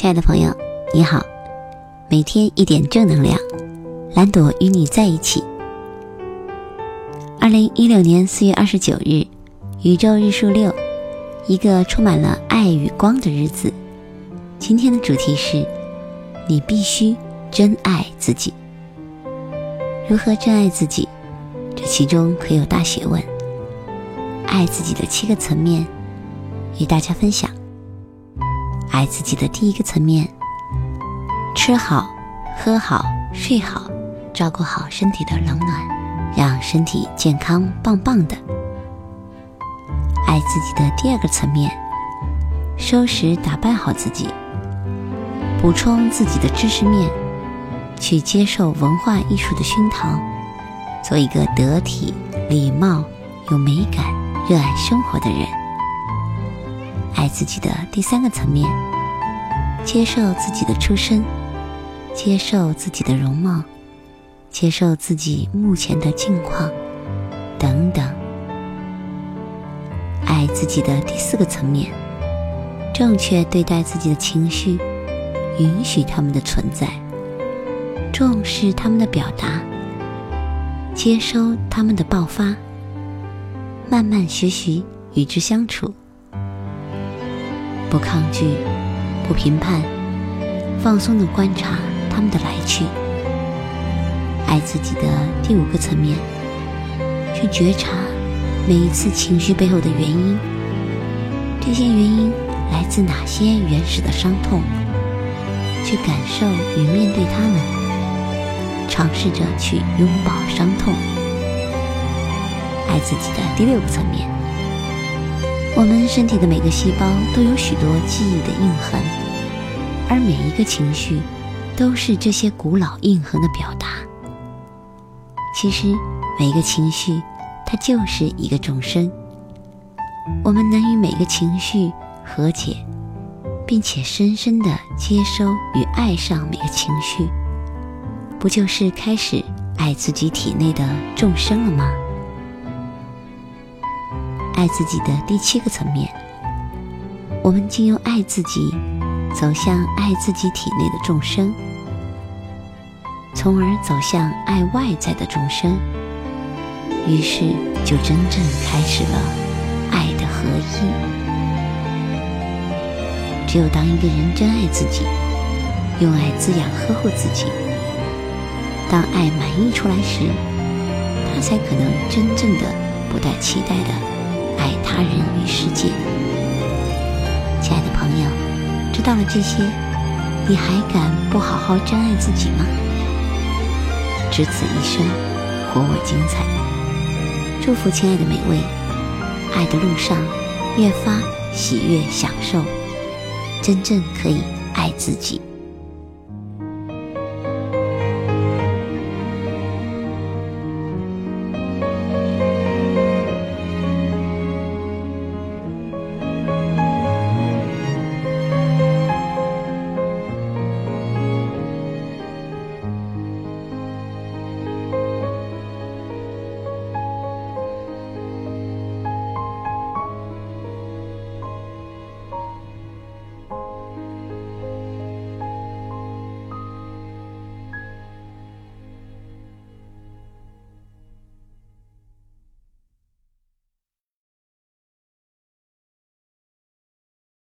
亲爱的朋友，你好，每天一点正能量，蓝朵与你在一起。二零一六年四月二十九日，宇宙日数六，一个充满了爱与光的日子。今天的主题是：你必须真爱自己。如何真爱自己？这其中可有大学问。爱自己的七个层面，与大家分享。爱自己的第一个层面：吃好、喝好、睡好，照顾好身体的冷暖，让身体健康棒棒的。爱自己的第二个层面：收拾打扮好自己，补充自己的知识面，去接受文化艺术的熏陶，做一个得体、礼貌、有美感、热爱生活的人。爱自己的第三个层面，接受自己的出身，接受自己的容貌，接受自己目前的境况，等等。爱自己的第四个层面，正确对待自己的情绪，允许他们的存在，重视他们的表达，接收他们的爆发，慢慢学习与之相处。不抗拒，不评判，放松的观察他们的来去。爱自己的第五个层面，去觉察每一次情绪背后的原因，这些原因来自哪些原始的伤痛，去感受与面对他们，尝试着去拥抱伤痛。爱自己的第六个层面。我们身体的每个细胞都有许多记忆的印痕，而每一个情绪都是这些古老印痕的表达。其实，每一个情绪它就是一个众生。我们能与每个情绪和解，并且深深的接收与爱上每个情绪，不就是开始爱自己体内的众生了吗？爱自己的第七个层面，我们经由爱自己，走向爱自己体内的众生，从而走向爱外在的众生，于是就真正开始了爱的合一。只有当一个人真爱自己，用爱滋养呵护自己，当爱满溢出来时，他才可能真正的不带期待的。爱他人与世界，亲爱的朋友，知道了这些，你还敢不好好珍爱自己吗？只此一生，活我精彩。祝福亲爱的每位，爱的路上越发喜悦享受，真正可以爱自己。